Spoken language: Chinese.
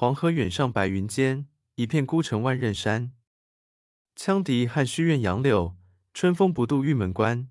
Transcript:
黄河远上白云间，一片孤城万仞山。羌笛汉虚怨杨柳，春风不度玉门关。